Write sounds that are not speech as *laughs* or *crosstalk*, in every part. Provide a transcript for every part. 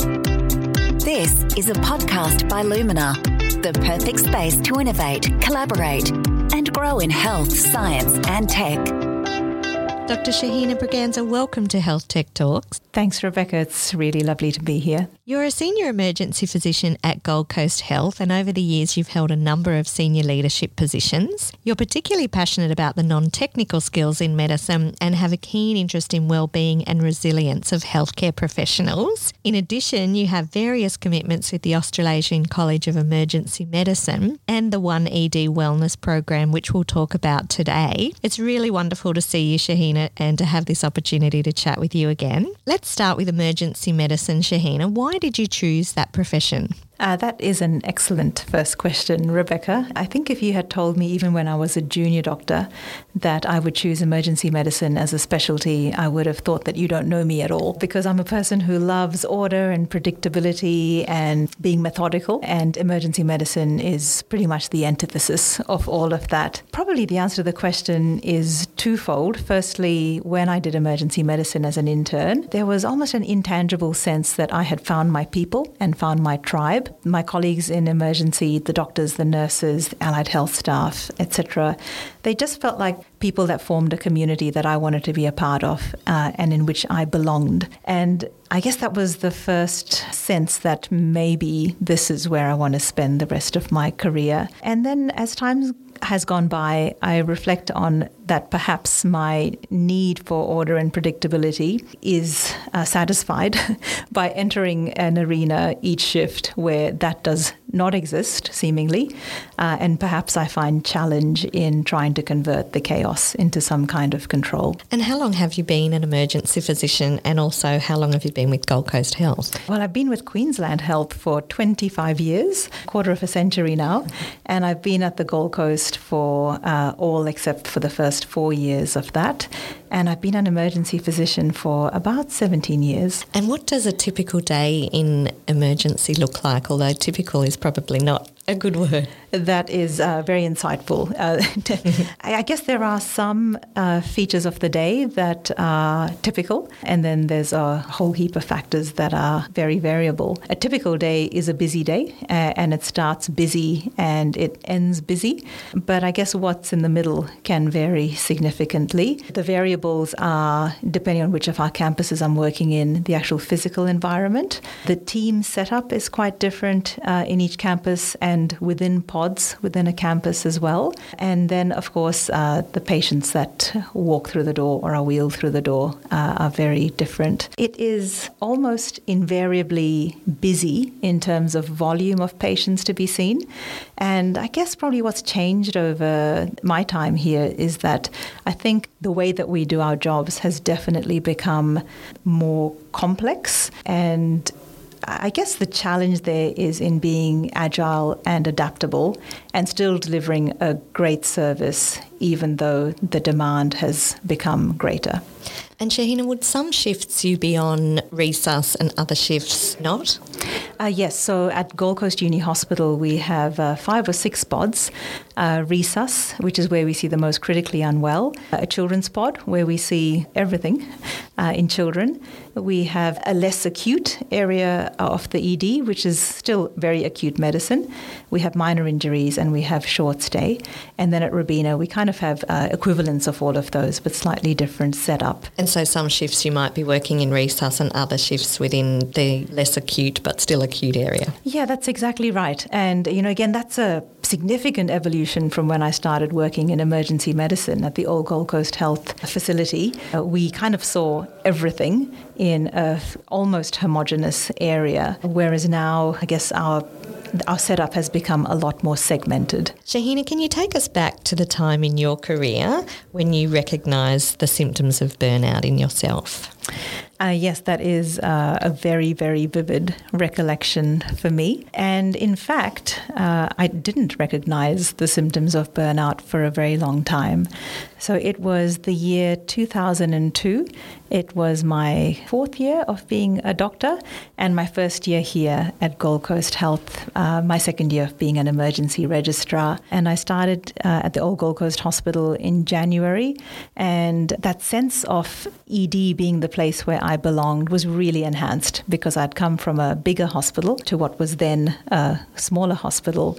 This is a podcast by Lumina, the perfect space to innovate, collaborate, and grow in health, science, and tech. Dr. Shahina Braganza, welcome to Health Tech Talks. Thanks, Rebecca. It's really lovely to be here. You're a senior emergency physician at Gold Coast Health, and over the years, you've held a number of senior leadership positions. You're particularly passionate about the non technical skills in medicine and have a keen interest in well-being and resilience of healthcare professionals. In addition, you have various commitments with the Australasian College of Emergency Medicine and the One ED Wellness Program, which we'll talk about today. It's really wonderful to see you, Shahina, and to have this opportunity to chat with you again. Let's start with emergency medicine, Shahina. Why did you choose that profession? Uh, that is an excellent first question, Rebecca. I think if you had told me, even when I was a junior doctor, that I would choose emergency medicine as a specialty, I would have thought that you don't know me at all because I'm a person who loves order and predictability and being methodical, and emergency medicine is pretty much the antithesis of all of that. Probably the answer to the question is twofold. Firstly, when I did emergency medicine as an intern, there was almost an intangible sense that I had found my people and found my tribe my colleagues in emergency, the doctors, the nurses, allied health staff, etc., they just felt like people that formed a community that I wanted to be a part of uh, and in which I belonged. And I guess that was the first sense that maybe this is where I want to spend the rest of my career. And then as time has gone by, I reflect on that perhaps my need for order and predictability is uh, satisfied *laughs* by entering an arena each shift where that does not exist, seemingly. Uh, and perhaps I find challenge in trying to convert the chaos into some kind of control. And how long have you been an emergency physician? And also, how long have you been with Gold Coast Health? Well, I've been with Queensland Health for 25 years, quarter of a century now. And I've been at the Gold Coast for uh, all except for the first four years of that. And I've been an emergency physician for about 17 years. And what does a typical day in emergency look like? Although typical is probably not a good word. That is uh, very insightful. Uh, *laughs* I guess there are some uh, features of the day that are typical, and then there's a whole heap of factors that are very variable. A typical day is a busy day, uh, and it starts busy and it ends busy. But I guess what's in the middle can vary significantly. The variables are, depending on which of our campuses I'm working in, the actual physical environment. The team setup is quite different uh, in each campus and within pods within a campus as well. And then, of course, uh, the patients that walk through the door or are wheeled through the door uh, are very different. It is almost invariably busy in terms of volume of patients to be seen. And I guess probably what's changed over my time here is that I think the way that we do our jobs has definitely become more complex and I guess the challenge there is in being agile and adaptable and still delivering a great service, even though the demand has become greater. And Shahina, would some shifts you be on resus and other shifts not? Uh, yes, so at Gold Coast Uni Hospital, we have uh, five or six pods. Uh, resus, which is where we see the most critically unwell, a children's pod, where we see everything uh, in children. We have a less acute area of the ED, which is still very acute medicine. We have minor injuries and we have short stay. And then at Robina, we kind of have uh, equivalents of all of those, but slightly different setup. And so some shifts you might be working in resus and other shifts within the less acute but still acute area. Yeah, that's exactly right. And, you know, again, that's a significant evolution from when I started working in emergency medicine at the Old Gold Coast Health facility. Uh, we kind of saw everything in a almost homogenous area, whereas now, I guess our our setup has become a lot more segmented. Shahina, can you take us back to the time in your career when you recognised the symptoms of burnout in yourself? Uh, yes, that is uh, a very, very vivid recollection for me. And in fact, uh, I didn't recognize the symptoms of burnout for a very long time. So it was the year 2002, It was my fourth year of being a doctor and my first year here at Gold Coast Health, uh, my second year of being an emergency registrar. And I started uh, at the Old Gold Coast Hospital in January. And that sense of ED being the place where I belonged was really enhanced because I'd come from a bigger hospital to what was then a smaller hospital.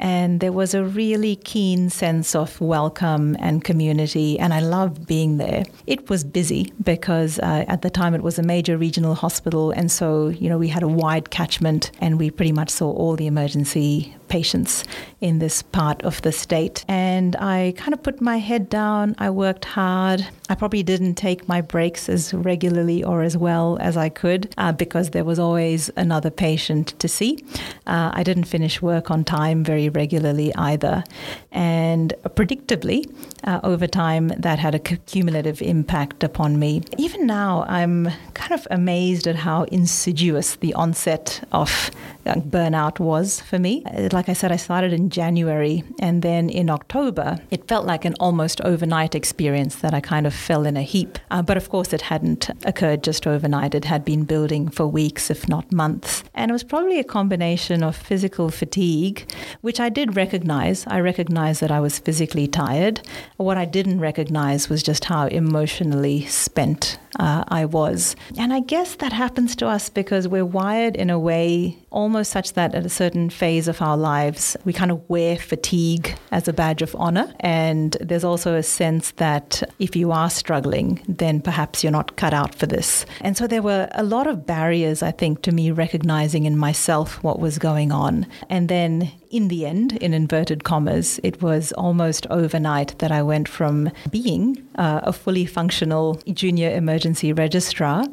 And there was a really keen sense of welcome and community. And I loved being there. It was busy because because uh, at the time it was a major regional hospital, and so you know we had a wide catchment, and we pretty much saw all the emergency patients in this part of the state. And I kind of put my head down. I worked hard. I probably didn't take my breaks as regularly or as well as I could uh, because there was always another patient to see. Uh, I didn't finish work on time very regularly either. And predictably, uh, over time, that had a cumulative impact upon me. Even now, I'm kind of amazed at how insidious the onset of uh, burnout was for me. Uh, like I said, I started in January, and then in October, it felt like an almost overnight experience that I kind of fell in a heap. Uh, but of course, it hadn't occurred just overnight. It had been building for weeks, if not months. And it was probably a combination of physical fatigue, which I did recognize. I recognized that I was physically tired. What I didn't recognize was just how emotionally spent uh, I was. And I guess that happens to us because we're wired in a way almost such that at a certain phase of our lives, we kind of wear fatigue as a badge of honor. And there's also a sense that if you are struggling, then perhaps you're not cut out for this. And so there were a lot of barriers, I think, to me recognizing in myself what was going on. And then in the end, in inverted commas, it was almost overnight that I went from being uh, a fully functional junior emergency registrar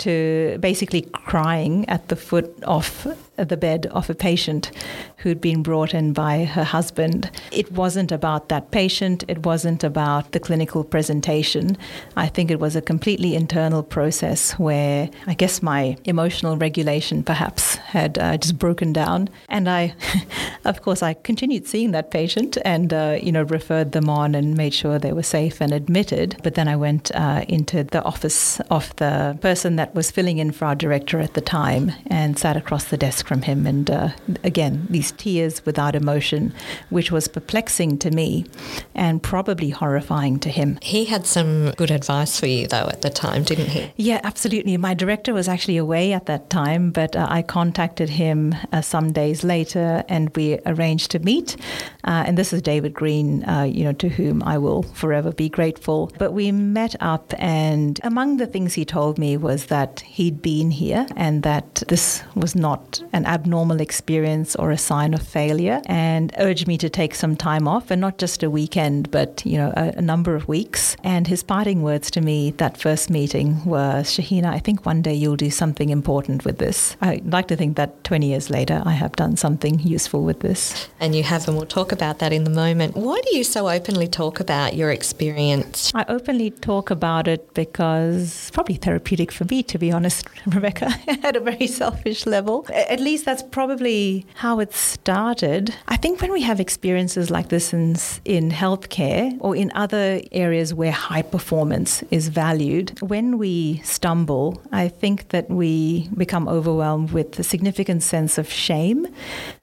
to basically crying at the foot of the bed of a patient who'd been brought in by her husband. It wasn't about that patient, it wasn't about the clinical presentation. I think it was a completely internal process where I guess my emotional regulation perhaps had uh, just broken down. And I, *laughs* of course, I continued seeing that patient and, uh, you know, referred them on and made sure they were safe and admitted. But then I went uh, into the office of the person that was filling in for our director at the time and sat across the desk from him. And uh, again, these tears without emotion, which was perplexing to me and probably horrifying to him. He had some good advice for you, though, at the time, didn't he? Yeah, absolutely. My director was actually away at that time, but uh, I contacted him uh, some days later and we arranged to meet. Uh, and this is David Green, uh, you know, to whom I will forever be grateful. But we met up, and among the things he told me was that he'd been here and that this was not an abnormal experience or a sign of failure, and urged me to take some time off, and not just a weekend, but you know, a, a number of weeks. And his parting words to me that first meeting were, Shahina, I think one day you'll do something important with this. I'd like to think that 20 years later, I have done something useful with this. And you have, and we'll talk about that in the moment. Why do you so openly talk about your experience? I openly talk about it because it's probably therapeutic for me, to be honest, *laughs* Rebecca, *laughs* at a very selfish level. At least that's probably how it started. I think when we have experiences like this in, in healthcare or in other areas where high performance is valued, when we stumble, I think that we become overwhelmed with a significant sense of shame.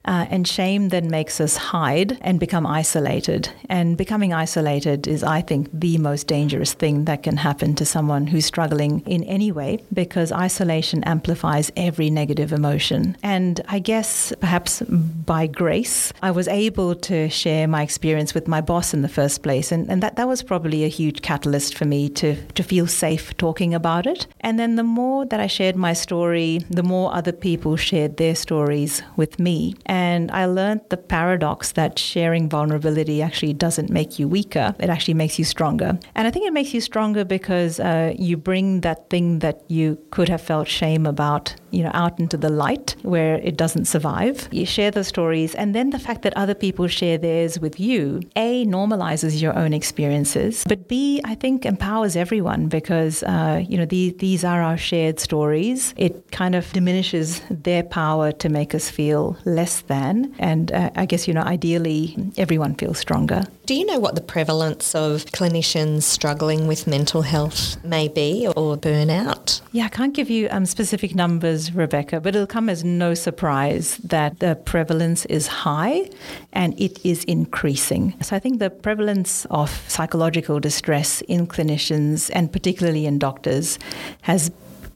Uh, and shame then makes us hide and become isolated. And becoming isolated is, I think, the most dangerous thing that can happen to someone who's struggling in any way because isolation amplifies every negative emotion. And I guess perhaps by grace, I was able to share my experience with my boss in the first place. And, and that, that was probably a huge catalyst for me to, to feel safe talking about it. And then the more that I shared my story, the more other people shared their stories with me. And I learned the paradox that sharing vulnerability actually doesn't make you weaker, it actually makes you stronger. And I think it makes you stronger because uh, you bring that thing that you you could have felt shame about, you know, out into the light where it doesn't survive. You share those stories, and then the fact that other people share theirs with you, A, normalizes your own experiences, but B, I think empowers everyone because, uh, you know, these, these are our shared stories. It kind of diminishes their power to make us feel less than. And uh, I guess, you know, ideally, everyone feels stronger. Do you know what the prevalence of clinicians struggling with mental health may be or burnout? Yeah, I can't give you um, specific numbers, Rebecca, but it'll come as no surprise that the prevalence is high and it is increasing. So I think the prevalence of psychological distress in clinicians and particularly in doctors has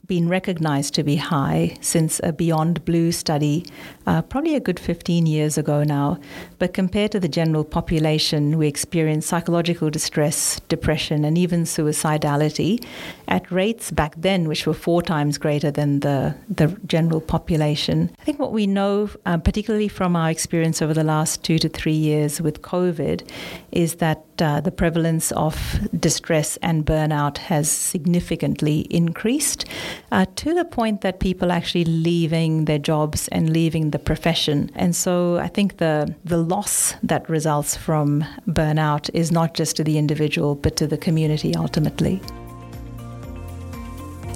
been recognized to be high since a Beyond Blue study, uh, probably a good 15 years ago now. But compared to the general population, we experience psychological distress, depression, and even suicidality at rates back then which were four times greater than the, the general population. I think what we know, uh, particularly from our experience over the last two to three years with COVID, is that uh, the prevalence of distress and burnout has significantly increased uh, to the point that people are actually leaving their jobs and leaving the profession. And so I think the the loss that results from burnout is not just to the individual but to the community ultimately.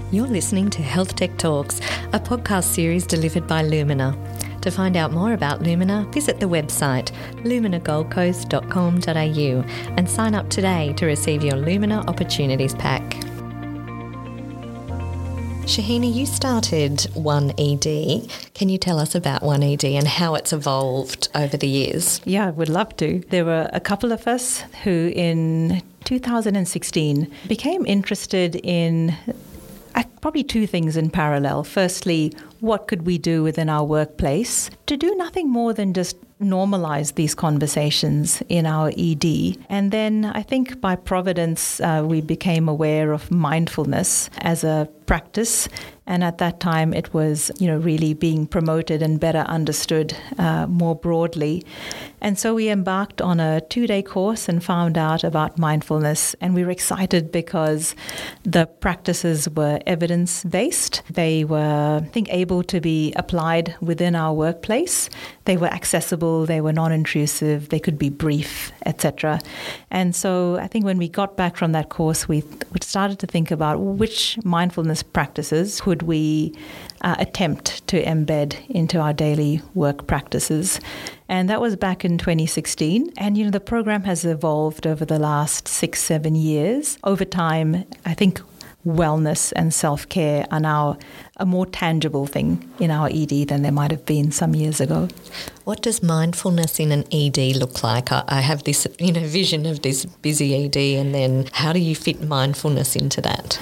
You're listening to Health Tech Talks, a podcast series delivered by Lumina. To find out more about Lumina, visit the website luminagoldcoast.com.au and sign up today to receive your Lumina Opportunities Pack. Shahina, you started 1ED. Can you tell us about 1ED and how it's evolved over the years? Yeah, I would love to. There were a couple of us who in 2016 became interested in uh, probably two things in parallel. Firstly, what could we do within our workplace to do nothing more than just normalize these conversations in our ED. And then I think by providence, uh, we became aware of mindfulness as a practice. And at that time, it was, you know, really being promoted and better understood uh, more broadly. And so we embarked on a two-day course and found out about mindfulness. And we were excited because the practices were evidence-based. They were, I think, able to be applied within our workplace. They were accessible. They were non-intrusive. They could be brief, etc. And so I think when we got back from that course, we, we started to think about which mindfulness practices could we uh, attempt to embed into our daily work practices. And that was back in 2016. And, you know, the program has evolved over the last six, seven years. Over time, I think wellness and self care are now a more tangible thing in our ED than they might have been some years ago. What does mindfulness in an ED look like? I have this you know vision of this busy ED, and then how do you fit mindfulness into that?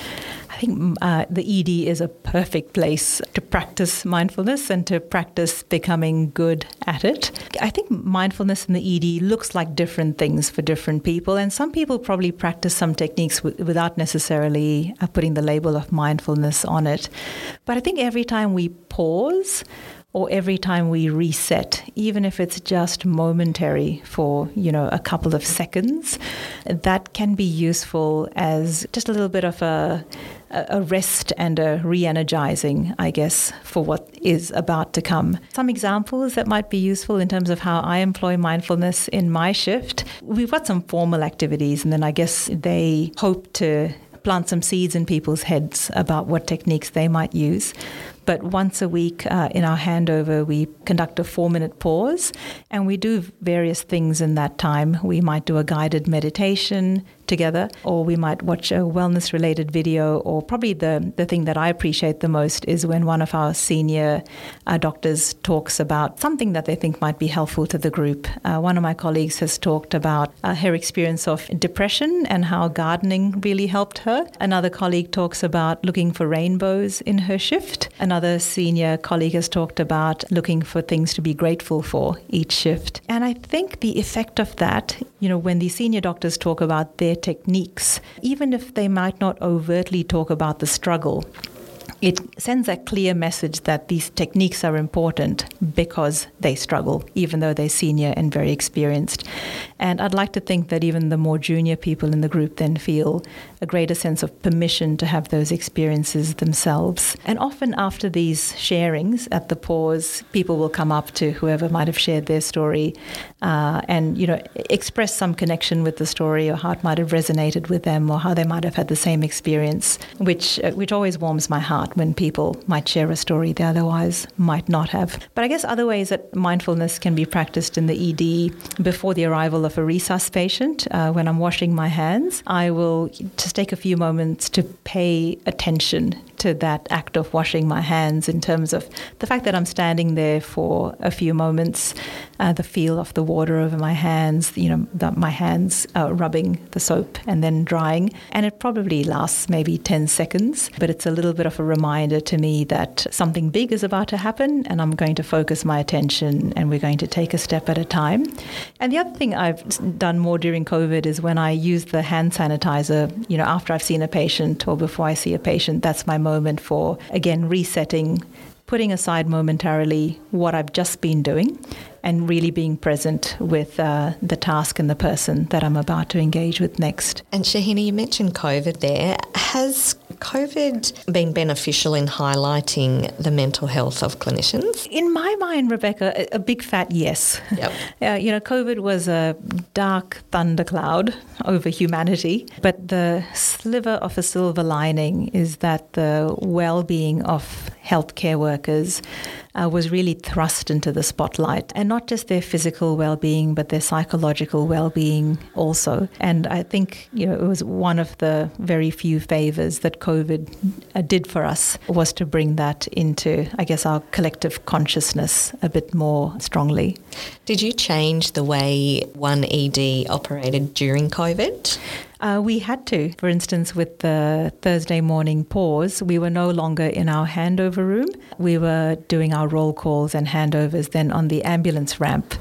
I think uh, the ED is a perfect place to practice mindfulness and to practice becoming good at it. I think mindfulness in the ED looks like different things for different people, and some people probably practice some techniques w- without necessarily uh, putting the label of mindfulness on it. But I think every time we pause, or every time we reset, even if it's just momentary for, you know, a couple of seconds, that can be useful as just a little bit of a, a rest and a re energizing, I guess, for what is about to come. Some examples that might be useful in terms of how I employ mindfulness in my shift. We've got some formal activities, and then I guess they hope to plant some seeds in people's heads about what techniques they might use. But once a week uh, in our handover, we conduct a four minute pause and we do various things in that time. We might do a guided meditation together, or we might watch a wellness related video, or probably the, the thing that I appreciate the most is when one of our senior uh, doctors talks about something that they think might be helpful to the group. Uh, one of my colleagues has talked about uh, her experience of depression and how gardening really helped her. Another colleague talks about looking for rainbows in her shift. Another senior colleague has talked about looking for things to be grateful for each shift. And I think the effect of that, you know, when the senior doctors talk about their techniques, even if they might not overtly talk about the struggle, it sends a clear message that these techniques are important because they struggle, even though they're senior and very experienced. And I'd like to think that even the more junior people in the group then feel a greater sense of permission to have those experiences themselves. And often after these sharings at the pause, people will come up to whoever might have shared their story uh, and you know express some connection with the story or how it might have resonated with them or how they might have had the same experience, which uh, which always warms my heart when people might share a story they otherwise might not have. But I guess other ways that mindfulness can be practiced in the ED before the arrival of a resus patient, uh, when I'm washing my hands, I will just take a few moments to pay attention to that act of washing my hands in terms of the fact that I'm standing there for a few moments, uh, the feel of the water over my hands, you know, the, my hands uh, rubbing the soap and then drying. And it probably lasts maybe 10 seconds, but it's a little bit of a reminder to me that something big is about to happen and I'm going to focus my attention and we're going to take a step at a time. And the other thing I've done more during COVID is when I use the hand sanitizer, you know, after I've seen a patient or before I see a patient, that's my moment for, again, resetting, putting aside momentarily what I've just been doing and really being present with uh, the task and the person that I'm about to engage with next. And Shahina, you mentioned COVID there. Has COVID been beneficial in highlighting the mental health of clinicians? In my mind, Rebecca, a, a big fat yes. Yep. *laughs* Uh, you know, COVID was a dark thundercloud over humanity, but the sliver of a silver lining is that the well being of healthcare workers uh, was really thrust into the spotlight, and not just their physical well-being, but their psychological well-being also. And I think you know it was one of the very few favors that COVID uh, did for us was to bring that into, I guess, our collective consciousness a bit more strongly. Did you change the way one ED operated during COVID? Uh, we had to. For instance, with the Thursday morning pause, we were no longer in our handover room. We were doing our roll calls and handovers then on the ambulance ramp.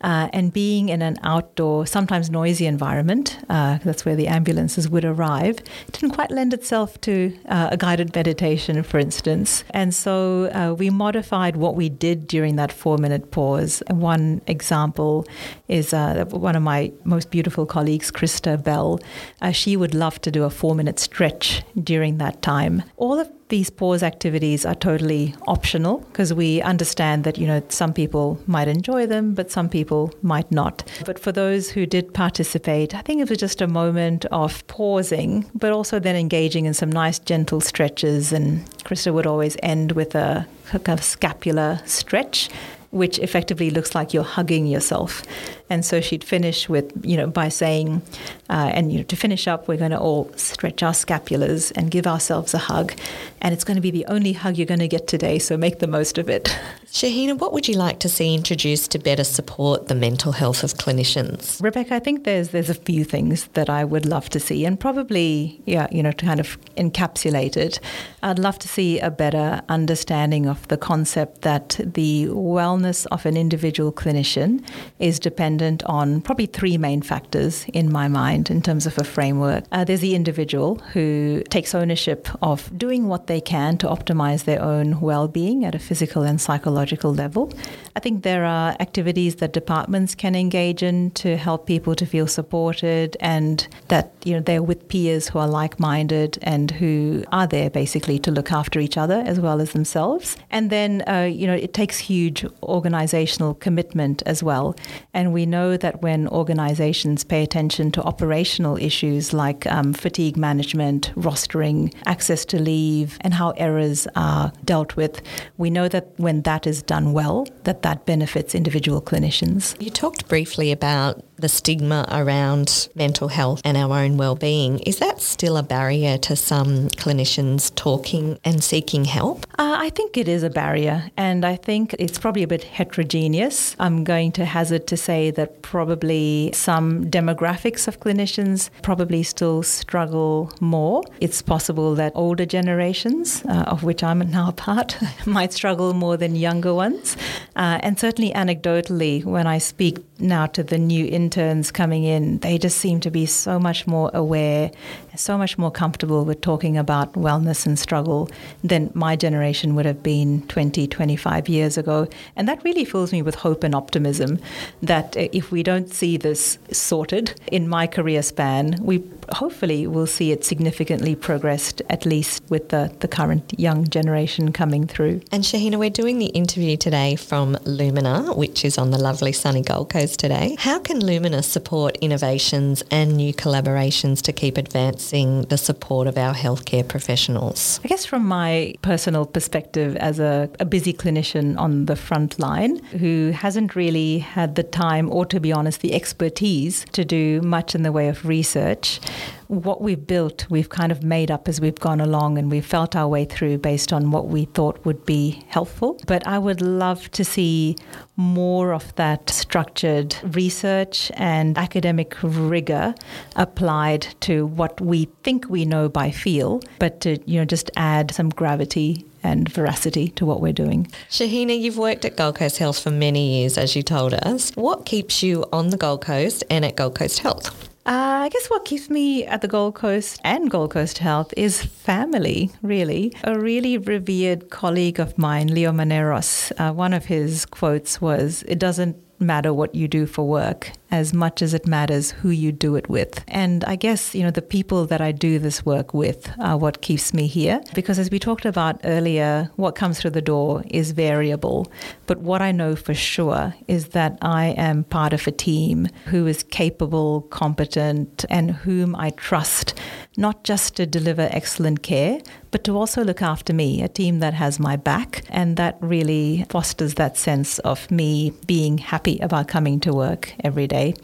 Uh, and being in an outdoor, sometimes noisy environment, uh, that's where the ambulances would arrive, didn't quite lend itself to uh, a guided meditation, for instance. And so uh, we modified what we did during that four minute pause. One example is uh, one of my most beautiful colleagues, Krista Bell. Uh, she would love to do a four minute stretch during that time. All of these pause activities are totally optional because we understand that you know some people might enjoy them but some people might not but for those who did participate i think it was just a moment of pausing but also then engaging in some nice gentle stretches and krista would always end with a kind of scapular stretch which effectively looks like you're hugging yourself. And so she'd finish with, you know, by saying, uh, and you know, to finish up, we're going to all stretch our scapulars and give ourselves a hug. And it's going to be the only hug you're going to get today, so make the most of it. *laughs* Shahina, what would you like to see introduced to better support the mental health of clinicians? Rebecca, I think there's there's a few things that I would love to see, and probably, yeah, you know, to kind of encapsulate it, I'd love to see a better understanding of the concept that the wellness of an individual clinician is dependent on probably three main factors in my mind in terms of a framework. Uh, there's the individual who takes ownership of doing what they can to optimize their own well-being at a physical and psychological level. I think there are activities that departments can engage in to help people to feel supported and that you know they're with peers who are like-minded and who are there basically to look after each other as well as themselves. And then uh, you know it takes huge organizational commitment as well. And we know that when organizations pay attention to operational issues like um, fatigue management, rostering, access to leave, and how errors are dealt with, we know that when that is done well, that that benefits individual clinicians. You talked briefly about the stigma around mental health and our own well-being. Is that still a barrier to some clinicians talking and seeking help? Uh, I think it is a barrier, and I think it's probably a bit heterogeneous. I'm going to hazard to say that probably some demographics of clinicians probably still struggle more. It's possible that older generations, uh, of which I'm now a part, might struggle more than younger ones. Uh, and certainly anecdotally, when I speak now to the new interns coming in, they just seem to be so much more aware, so much more comfortable with talking about wellness and struggle than my generation would have been 20, 25 years ago. And that really fills me with hope and optimism that uh, if we don't see this sorted in my career span, we hopefully we'll see it significantly progressed, at least with the, the current young generation coming through. And Shahina, we're doing the interview today from Lumina, which is on the lovely sunny Gold Coast today. How can Lumina support innovations and new collaborations to keep advancing the support of our healthcare professionals? I guess from my personal perspective as a, a busy clinician on the front line who hasn't really had the time or, to be honest, the expertise to do much in the way of research, what we've built, we've kind of made up as we've gone along and we've felt our way through based on what we thought would be helpful. But I would love to see more of that structured research and academic rigor applied to what we think we know by feel, but to, you know, just add some gravity and veracity to what we're doing. Shahina, you've worked at Gold Coast Health for many years, as you told us. What keeps you on the Gold Coast and at Gold Coast Health? Uh, I guess what keeps me at the Gold Coast and Gold Coast Health is family, really. A really revered colleague of mine, Leo Maneros, uh, one of his quotes was, It doesn't matter what you do for work as much as it matters who you do it with. And I guess, you know, the people that I do this work with are what keeps me here. Because as we talked about earlier, what comes through the door is variable. But what I know for sure is that I am part of a team who is capable, competent, and whom I trust, not just to deliver excellent care, but to also look after me, a team that has my back. And that really fosters that sense of me being happy about coming to work every day.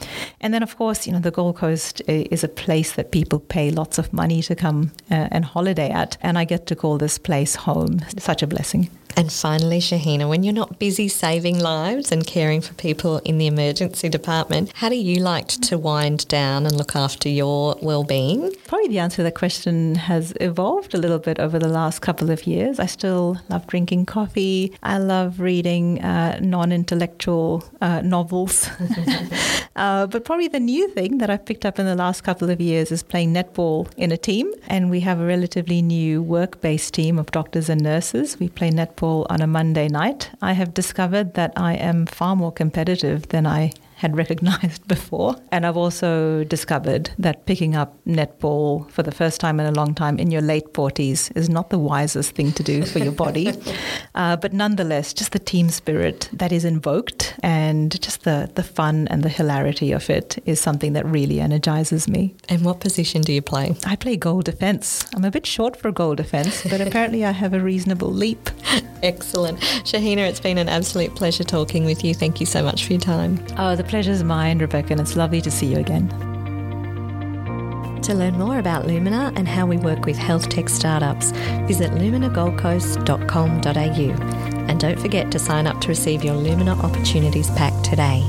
And then, of course, you know, the Gold Coast is a place that people pay lots of money to come uh, and holiday at. And I get to call this place home. Such a blessing. And finally, Shahina, when you're not busy saving lives and caring for people in the emergency department, how do you like to wind down and look after your well-being? Probably the answer to that question has evolved a little bit over the last couple of years. I still love drinking coffee. I love reading uh, non-intellectual uh, novels. *laughs* uh, but probably the new thing that I've picked up in the last couple of years is playing netball in a team. And we have a relatively new work-based team of doctors and nurses. We play netball on a Monday night, I have discovered that I am far more competitive than I had *laughs* recognized before. And I've also discovered that picking up netball for the first time in a long time in your late 40s is not the wisest thing to do for your body. *laughs* uh, but nonetheless, just the team spirit that is invoked and just the, the fun and the hilarity of it is something that really energizes me. And what position do you play? I play goal defense. I'm a bit short for goal defense, but apparently I have a reasonable leap. *laughs* Excellent. Shahina, it's been an absolute pleasure talking with you. Thank you so much for your time. Oh, the pleasure's mine, Rebecca, and it's lovely to see you again. To learn more about Lumina and how we work with health tech startups, visit luminagoldcoast.com.au. And don't forget to sign up to receive your Lumina Opportunities Pack today.